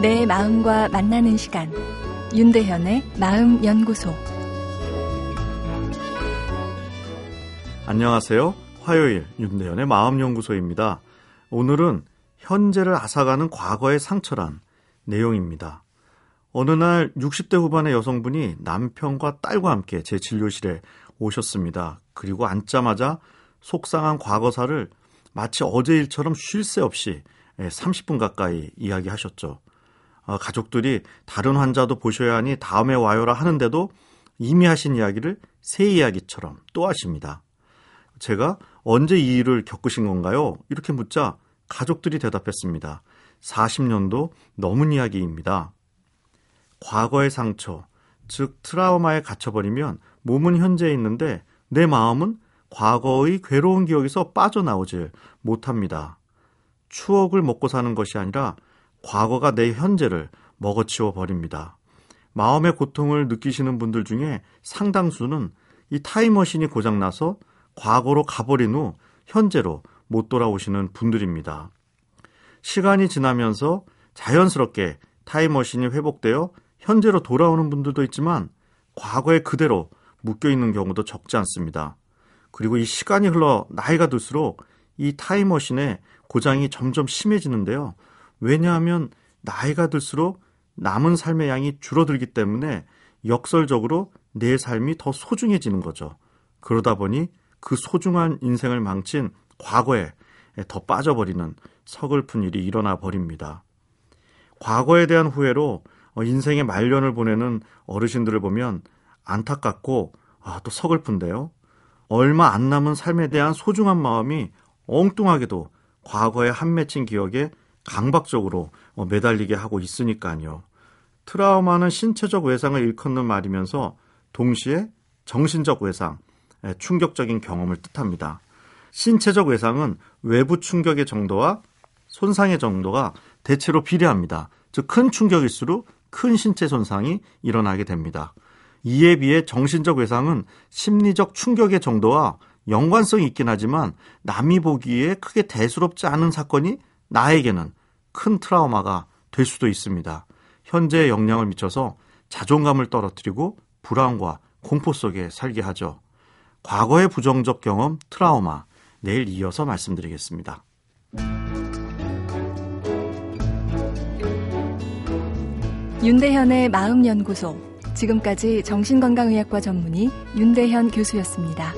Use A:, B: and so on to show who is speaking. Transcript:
A: 내 마음과 만나는 시간 윤대현의 마음 연구소
B: 안녕하세요. 화요일 윤대현의 마음 연구소입니다. 오늘은 현재를 앗아가는 과거의 상처란 내용입니다. 어느 날 60대 후반의 여성분이 남편과 딸과 함께 제 진료실에 오셨습니다. 그리고 앉자마자 속상한 과거사를 마치 어제 일처럼 쉴 새 없이 30분 가까이 이야기하셨죠. 아, 가족들이 다른 환자도 보셔야 하니 다음에 와요라 하는데도 이미 하신 이야기를 새 이야기처럼 또 하십니다. 제가 언제 이 일을 겪으신 건가요? 이렇게 묻자 가족들이 대답했습니다. 40년도 넘은 이야기입니다. 과거의 상처, 즉 트라우마에 갇혀버리면 몸은 현재에 있는데 내 마음은 과거의 괴로운 기억에서 빠져나오질 못합니다. 추억을 먹고 사는 것이 아니라 과거가 내 현재를 먹어치워 버립니다. 마음의 고통을 느끼시는 분들 중에 상당수는 이 타임머신이 고장나서 과거로 가버린 후 현재로 못 돌아오시는 분들입니다. 시간이 지나면서 자연스럽게 타임머신이 회복되어 현재로 돌아오는 분들도 있지만 과거에 그대로 묶여 있는 경우도 적지 않습니다. 그리고 이 시간이 흘러 나이가 들수록 이 타임머신의 고장이 점점 심해지는데요. 왜냐하면 나이가 들수록 남은 삶의 양이 줄어들기 때문에 역설적으로 내 삶이 더 소중해지는 거죠. 그러다 보니 그 소중한 인생을 망친 과거에 더 빠져버리는 서글픈 일이 일어나 버립니다. 과거에 대한 후회로 인생의 말년을 보내는 어르신들을 보면 안타깝고 아, 또 서글픈데요. 얼마 안 남은 삶에 대한 소중한 마음이 엉뚱하게도 과거의 한 맺힌 기억에 강박적으로 매달리게 하고 있으니까요. 트라우마는 신체적 외상을 일컫는 말이면서 동시에 정신적 외상, 충격적인 경험을 뜻합니다. 신체적 외상은 외부 충격의 정도와 손상의 정도가 대체로 비례합니다. 즉, 큰 충격일수록 큰 신체 손상이 일어나게 됩니다. 이에 비해 정신적 외상은 심리적 충격의 정도와 연관성이 있긴 하지만 남이 보기에 크게 대수롭지 않은 사건이 나에게는 큰 트라우마가 될 수도 있습니다. 현재에 영향을 미쳐서 자존감을 떨어뜨리고 불안과 공포 속에 살게 하죠. 과거의 부정적 경험, 트라우마, 내일 이어서 말씀드리겠습니다.
A: 윤대현의 마음연구소. 지금까지 정신건강의학과 전문의 윤대현 교수였습니다.